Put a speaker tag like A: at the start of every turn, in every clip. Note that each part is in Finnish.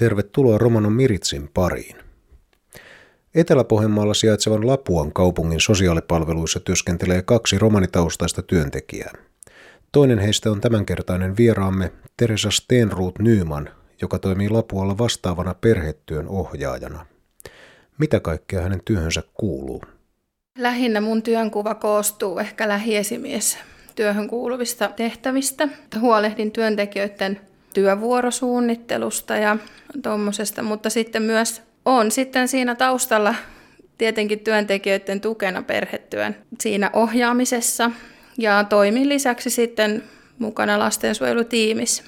A: Tervetuloa Romanon Miritsin pariin. Etelä-Pohjanmaalla sijaitsevan Lapuan kaupungin sosiaalipalveluissa työskentelee kaksi romanitaustaista työntekijää. Toinen heistä on tämänkertainen vieraamme Teresa Stenruut Nyman, joka toimii Lapualla vastaavana perhetyön ohjaajana. Mitä kaikkea hänen työhönsä kuuluu?
B: Lähinnä mun työnkuva koostuu ehkä lähiesimies työhön kuuluvista tehtävistä. Huolehdin työntekijöiden työvuorosuunnittelusta ja tuommoisesta, mutta sitten myös on sitten siinä taustalla tietenkin työntekijöiden tukena perhetyön siinä ohjaamisessa ja toimin lisäksi sitten mukana lastensuojelutiimissä.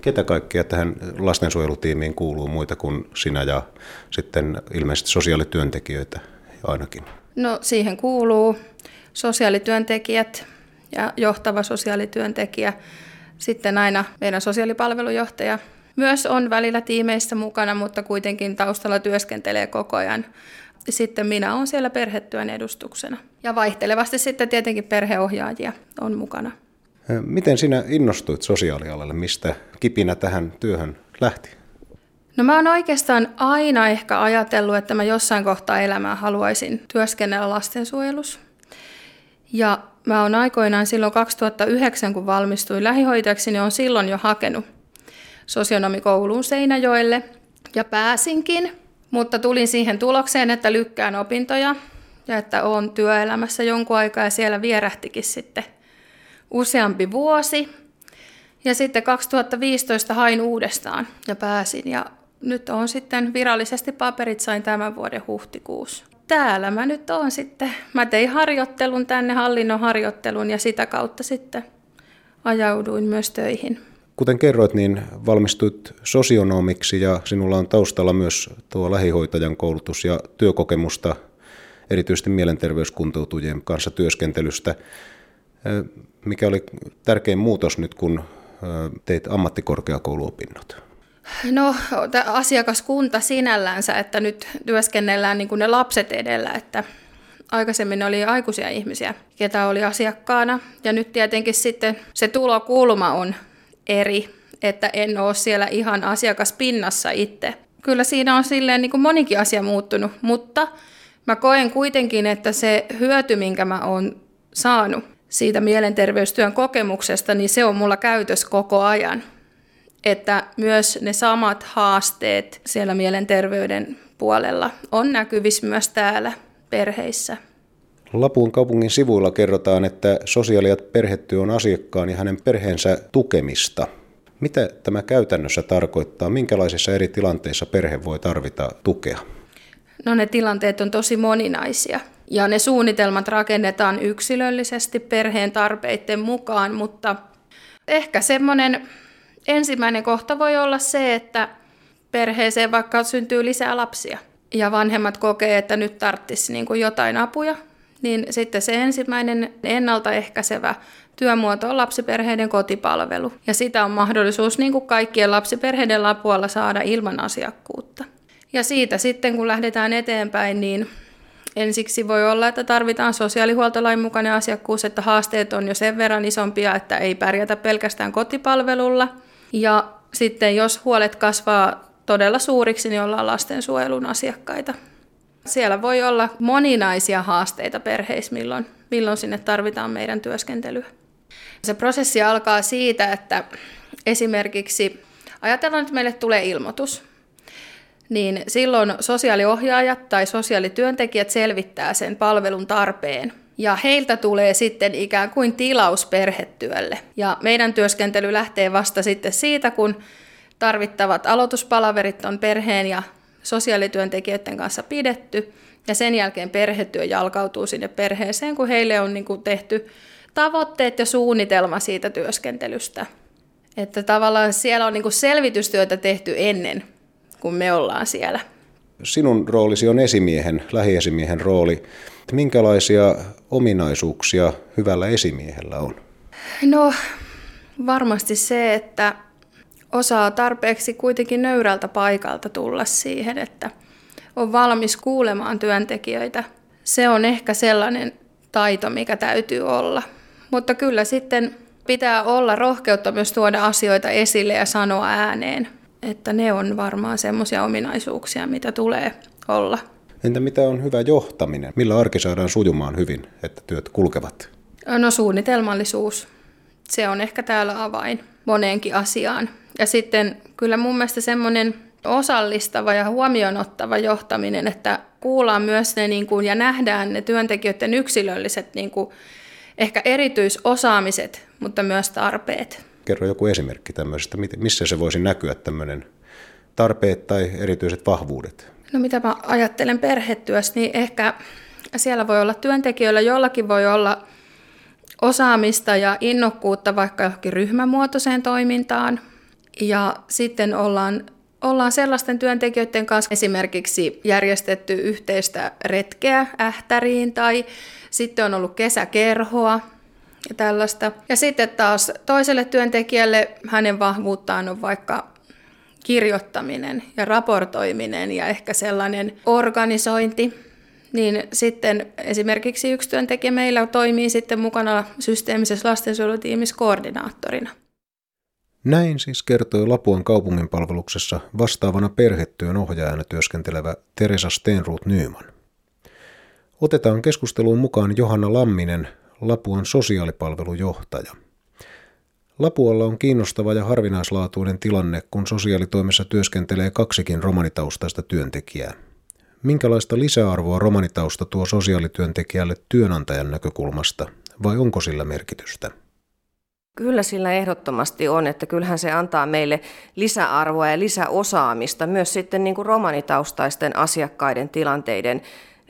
A: Ketä kaikkia tähän lastensuojelutiimiin kuuluu muita kuin sinä ja sitten ilmeisesti sosiaalityöntekijöitä ainakin?
B: No siihen kuuluu sosiaalityöntekijät ja johtava sosiaalityöntekijä, sitten aina meidän sosiaalipalvelujohtaja myös on välillä tiimeissä mukana, mutta kuitenkin taustalla työskentelee koko ajan. Sitten minä olen siellä perhetyön edustuksena. Ja vaihtelevasti sitten tietenkin perheohjaajia on mukana.
A: Miten sinä innostuit sosiaalialalle? Mistä kipinä tähän työhön lähti?
B: No mä oon oikeastaan aina ehkä ajatellut, että mä jossain kohtaa elämää haluaisin työskennellä lastensuojelussa. Ja mä oon aikoinaan silloin 2009, kun valmistuin lähihoitajaksi, niin on silloin jo hakenut sosionomikouluun Seinäjoelle ja pääsinkin, mutta tulin siihen tulokseen, että lykkään opintoja ja että olen työelämässä jonkun aikaa ja siellä vierähtikin sitten useampi vuosi. Ja sitten 2015 hain uudestaan ja pääsin ja nyt on sitten virallisesti paperit sain tämän vuoden huhtikuussa. Täällä mä nyt oon sitten. Mä tein harjoittelun tänne, hallinnon harjoittelun ja sitä kautta sitten ajauduin myös töihin.
A: Kuten kerroit, niin valmistuit sosionomiksi ja sinulla on taustalla myös tuo lähihoitajan koulutus ja työkokemusta erityisesti mielenterveyskuntoutujien kanssa työskentelystä. Mikä oli tärkein muutos nyt, kun teit ammattikorkeakouluopinnot?
B: No asiakaskunta sinällänsä, että nyt työskennellään niin kuin ne lapset edellä, että aikaisemmin oli aikuisia ihmisiä, ketä oli asiakkaana. Ja nyt tietenkin sitten se tulokulma on eri, että en ole siellä ihan asiakaspinnassa itse. Kyllä siinä on silleen niin kuin monikin asia muuttunut, mutta mä koen kuitenkin, että se hyöty, minkä mä oon saanut siitä mielenterveystyön kokemuksesta, niin se on mulla käytössä koko ajan. Että myös ne samat haasteet siellä mielenterveyden puolella on näkyvissä myös täällä perheissä.
A: Lapun kaupungin sivuilla kerrotaan, että sosiaali- ja perhetyö on asiakkaan ja hänen perheensä tukemista. Mitä tämä käytännössä tarkoittaa? Minkälaisissa eri tilanteissa perhe voi tarvita tukea?
B: No ne tilanteet on tosi moninaisia ja ne suunnitelmat rakennetaan yksilöllisesti perheen tarpeiden mukaan, mutta ehkä semmoinen ensimmäinen kohta voi olla se, että perheeseen vaikka syntyy lisää lapsia ja vanhemmat kokee, että nyt tarvitsisi niin jotain apuja niin sitten se ensimmäinen ennaltaehkäisevä työmuoto on lapsiperheiden kotipalvelu. Ja sitä on mahdollisuus niin kuin kaikkien lapsiperheiden lapualla saada ilman asiakkuutta. Ja siitä sitten kun lähdetään eteenpäin, niin ensiksi voi olla, että tarvitaan sosiaalihuoltolain mukainen asiakkuus, että haasteet on jo sen verran isompia, että ei pärjätä pelkästään kotipalvelulla. Ja sitten jos huolet kasvaa todella suuriksi, niin ollaan lastensuojelun asiakkaita. Siellä voi olla moninaisia haasteita perheissä, milloin, milloin sinne tarvitaan meidän työskentelyä. Se prosessi alkaa siitä, että esimerkiksi ajatellaan, että meille tulee ilmoitus, niin silloin sosiaaliohjaajat tai sosiaalityöntekijät selvittää sen palvelun tarpeen. Ja heiltä tulee sitten ikään kuin tilaus perhetyölle. Ja meidän työskentely lähtee vasta sitten siitä, kun tarvittavat aloituspalaverit on perheen ja sosiaalityöntekijöiden kanssa pidetty, ja sen jälkeen perhetyö jalkautuu sinne perheeseen, kun heille on niin kuin tehty tavoitteet ja suunnitelma siitä työskentelystä. Että tavallaan siellä on niin kuin selvitystyötä tehty ennen, kun me ollaan siellä.
A: Sinun roolisi on esimiehen, lähiesimiehen rooli. Minkälaisia ominaisuuksia hyvällä esimiehellä on?
B: No varmasti se, että osaa tarpeeksi kuitenkin nöyrältä paikalta tulla siihen, että on valmis kuulemaan työntekijöitä. Se on ehkä sellainen taito, mikä täytyy olla. Mutta kyllä sitten pitää olla rohkeutta myös tuoda asioita esille ja sanoa ääneen. Että ne on varmaan semmoisia ominaisuuksia, mitä tulee olla.
A: Entä mitä on hyvä johtaminen? Millä arki saadaan sujumaan hyvin, että työt kulkevat?
B: No suunnitelmallisuus. Se on ehkä täällä avain moneenkin asiaan. Ja sitten kyllä mun mielestä semmoinen osallistava ja huomioon johtaminen, että kuullaan myös ne niin kuin, ja nähdään ne työntekijöiden yksilölliset niin kuin, ehkä erityisosaamiset, mutta myös tarpeet.
A: Kerro joku esimerkki tämmöisestä, missä se voisi näkyä tämmöinen tarpeet tai erityiset vahvuudet?
B: No mitä mä ajattelen perhetyöstä, niin ehkä siellä voi olla työntekijöillä, jollakin voi olla osaamista ja innokkuutta vaikka johonkin ryhmämuotoiseen toimintaan. Ja sitten ollaan, ollaan sellaisten työntekijöiden kanssa esimerkiksi järjestetty yhteistä retkeä ähtäriin tai sitten on ollut kesäkerhoa ja tällaista. Ja sitten taas toiselle työntekijälle hänen vahvuuttaan on vaikka kirjoittaminen ja raportoiminen ja ehkä sellainen organisointi, niin sitten esimerkiksi yksi työntekijä meillä toimii sitten mukana systeemisessä lastensuojelutiimissä koordinaattorina.
A: Näin siis kertoi Lapuan kaupungin palveluksessa vastaavana perhetyön ohjaajana työskentelevä Teresa Stenruut Nyman. Otetaan keskusteluun mukaan Johanna Lamminen, Lapuan sosiaalipalvelujohtaja. Lapualla on kiinnostava ja harvinaislaatuinen tilanne, kun sosiaalitoimessa työskentelee kaksikin romanitaustaista työntekijää. Minkälaista lisäarvoa romanitausta tuo sosiaalityöntekijälle työnantajan näkökulmasta, vai onko sillä merkitystä?
C: Kyllä sillä ehdottomasti on, että kyllähän se antaa meille lisäarvoa ja lisäosaamista myös sitten niin kuin romanitaustaisten asiakkaiden tilanteiden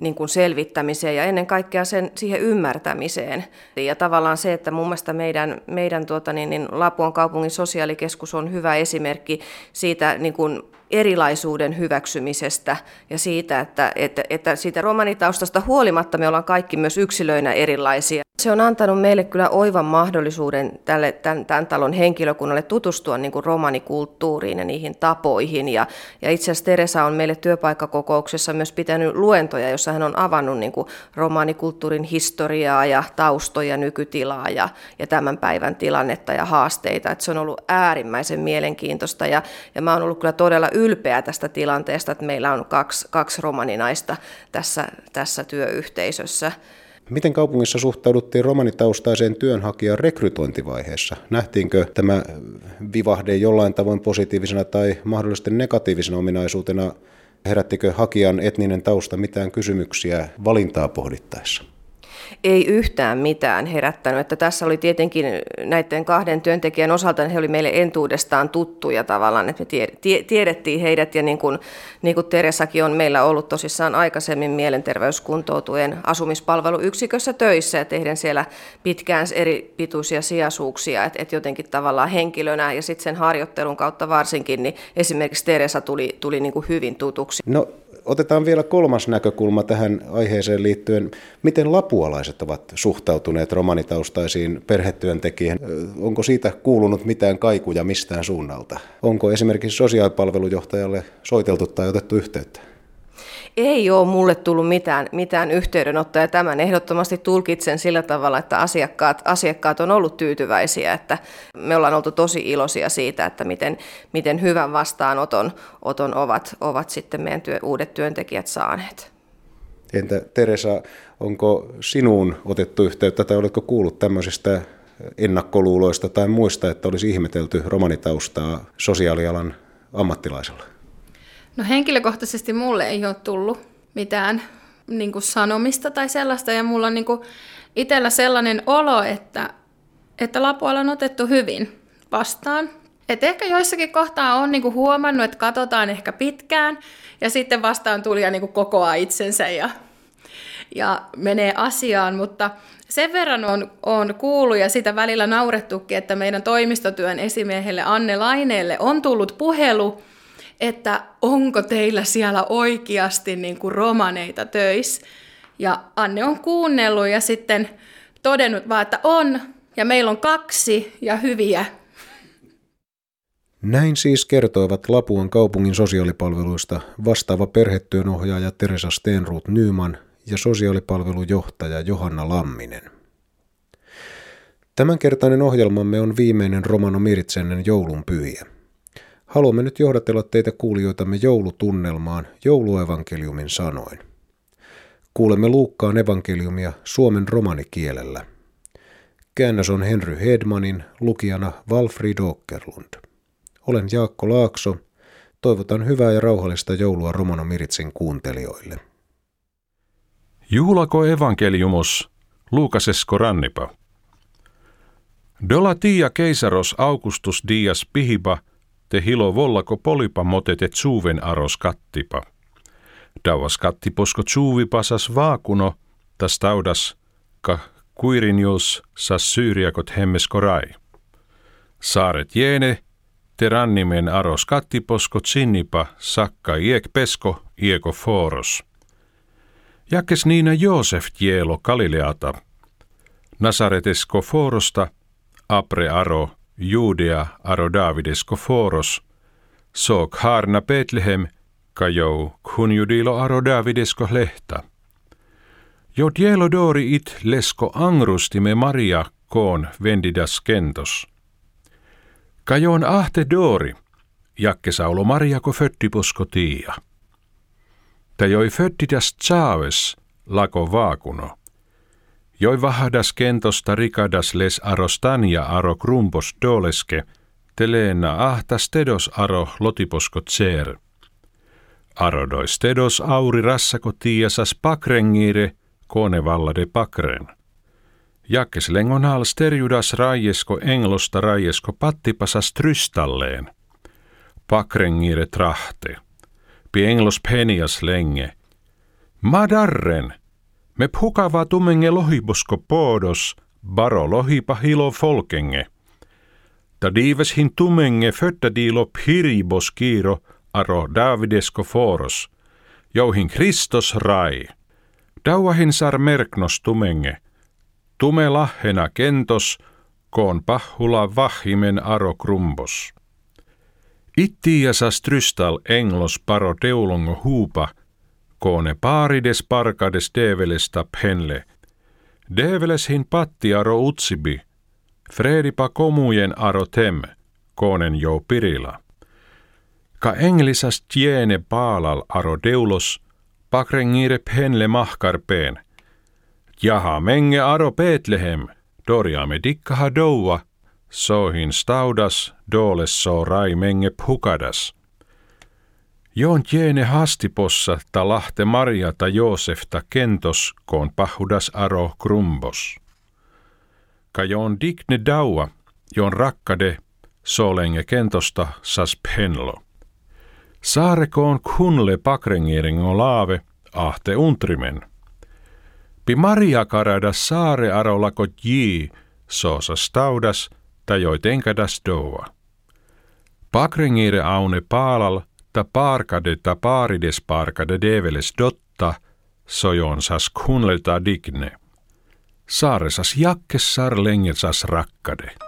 C: niin kuin selvittämiseen ja ennen kaikkea sen, siihen ymmärtämiseen. Ja tavallaan se, että mun mielestä meidän, meidän tuota, niin, niin Lapuan kaupungin sosiaalikeskus on hyvä esimerkki siitä niin kuin erilaisuuden hyväksymisestä ja siitä, että, että, että siitä romanitaustasta huolimatta me ollaan kaikki myös yksilöinä erilaisia. Se on antanut meille kyllä oivan mahdollisuuden tälle, tämän, tämän talon henkilökunnalle tutustua niin kuin romanikulttuuriin ja niihin tapoihin. Ja, ja itse asiassa Teresa on meille työpaikkakokouksessa myös pitänyt luentoja, jossa hän on avannut niin kuin romanikulttuurin historiaa ja taustoja, nykytilaa ja, ja tämän päivän tilannetta ja haasteita. Että se on ollut äärimmäisen mielenkiintoista ja, ja mä oon ollut kyllä todella ylpeä tästä tilanteesta, että meillä on kaksi, kaksi romaninaista tässä, tässä työyhteisössä.
A: Miten kaupungissa suhtauduttiin romanitaustaiseen työnhakijan rekrytointivaiheessa? Nähtiinkö tämä vivahde jollain tavoin positiivisena tai mahdollisesti negatiivisena ominaisuutena? Herättikö hakijan etninen tausta mitään kysymyksiä valintaa pohdittaessa?
C: Ei yhtään mitään herättänyt. Että tässä oli tietenkin näiden kahden työntekijän osalta, he oli meille entuudestaan tuttuja tavallaan, että me tiedettiin heidät ja niin kuin, niin kuin Teresakin on meillä ollut tosissaan aikaisemmin mielenterveyskuntoutujen asumispalveluyksikössä töissä ja tehdään siellä pitkään eri pituisia sijaisuuksia, että, että jotenkin tavallaan henkilönä ja sitten sen harjoittelun kautta varsinkin, niin esimerkiksi Teresa tuli, tuli niin kuin hyvin tutuksi.
A: No otetaan vielä kolmas näkökulma tähän aiheeseen liittyen. Miten lapualaiset ovat suhtautuneet romanitaustaisiin perhetyöntekijän? Onko siitä kuulunut mitään kaikuja mistään suunnalta? Onko esimerkiksi sosiaalipalvelujohtajalle soiteltu tai otettu yhteyttä?
C: Ei ole mulle tullut mitään, mitään yhteydenottoja. Ja tämän ehdottomasti tulkitsen sillä tavalla, että asiakkaat, asiakkaat on ollut tyytyväisiä, että me ollaan oltu tosi iloisia siitä, että miten, miten hyvän vastaanoton oton ovat, ovat sitten meidän työ, uudet työntekijät saaneet.
A: Entä Teresa, onko sinuun otettu yhteyttä tai oletko kuullut tämmöisistä ennakkoluuloista tai muista, että olisi ihmetelty romanitaustaa sosiaalialan ammattilaisella?
B: No henkilökohtaisesti mulle ei ole tullut mitään niin kuin sanomista tai sellaista, ja mulla on niin kuin itsellä sellainen olo, että, että Lapualla on otettu hyvin vastaan. Et ehkä joissakin kohtaa on niinku huomannut, että katsotaan ehkä pitkään, ja sitten vastaan tuli ja niinku kokoaa itsensä ja, ja menee asiaan, mutta sen verran on, on kuullut ja sitä välillä naurettukin, että meidän toimistotyön esimiehelle Anne Laineelle on tullut puhelu, että onko teillä siellä oikeasti niin kuin romaneita töissä. Ja Anne on kuunnellut ja sitten todennut vaan, että on, ja meillä on kaksi ja hyviä.
A: Näin siis kertoivat Lapuan kaupungin sosiaalipalveluista vastaava perhetyönohjaaja Teresa Stenruut Nyman ja sosiaalipalvelujohtaja Johanna Lamminen. Tämänkertainen ohjelmamme on viimeinen Romano Miritsenen joulun pyhiä. Haluamme nyt johdatella teitä kuulijoitamme joulutunnelmaan jouluevankeliumin sanoin. Kuulemme Luukkaan evankeliumia suomen romanikielellä. Käännös on Henry Hedmanin, lukijana Walfrid Åkerlund. Olen Jaakko Laakso. Toivotan hyvää ja rauhallista joulua Romano Miritsin kuuntelijoille.
D: Juhlako evankeliumus Luukasesko rannipa. Dola tia keisaros Augustus dias pihiba te hilo vollako polipa motete suven aros kattipa. Dauas kattiposko pasas vaakuno, tas taudas ka kuirinjus sas syyriakot hemmeskorai. Saaret jeene, te rannimen aros kattiposko sinnipa sakka iek pesko ieko foros. Jakes niina Joosef jielo Galileata, Nasaretesko forosta, apre aro, Judea aro Davidesko foros, sok harna Betlehem, kajou kun judilo aro Davidesko lehta. Jo dielo dori it lesko angrustime Maria koon vendidas kentos. Kajoon ahte dori, jakke saulo Mariako föttiposko tiia. Ta joi föttidas tsaaves lako vaakuno. Joi vahadas kentosta rikadas les arostania aro krumpos doleske, teleena ahtas tedos aro lotiposko tseer. Arodois tedos auri rassako tiasas pakrengire, kone vallade pakren. Jakkes lengon hal sterjudas raiesko englosta raiesko pattipasas trystalleen. Pakrengire trahte englos penias länge. Madarren, me pukava tumenge lohibosko podos, baro lohipa hilo folkenge. Ta dives hin tumenge fötta dilo piribos kiiro aro Davidesko foros, jouhin Kristos rai. Dauahin sar merknos tumenge, tume lahena kentos, koon pahula vahimen aro krumbos. Ittiasas trystal englos paro teulongo huupa, koone paarides parkades develesta penle. Develes hin patti aro utsibi, fredipa komujen aro tem, koonen jo pirila. Ka englisas tiene paalal aro deulos, pakrengire penle mahkarpeen. Jaha menge aro Betlehem, dorjaamme dikkaha doua, sohin staudas doles so rai menge pukadas. Joon jeene hastipossa ta lahte Maria ta Joosefta kentos koon pahudas aro krumbos. Ka joon digne daua, joon rakkade solenge kentosta sas penlo. Saarekoon kunle pakrengieringo laave ahte untrimen. Pi Maria karada saare arolako jii, soosas taudas – tajoi tenkadas doa. Pakrengire aune paalal ta parkade ta paarides parkade develes dotta, sojonsas kunleta digne. Saaresas jakkessar lengetsas rakkade.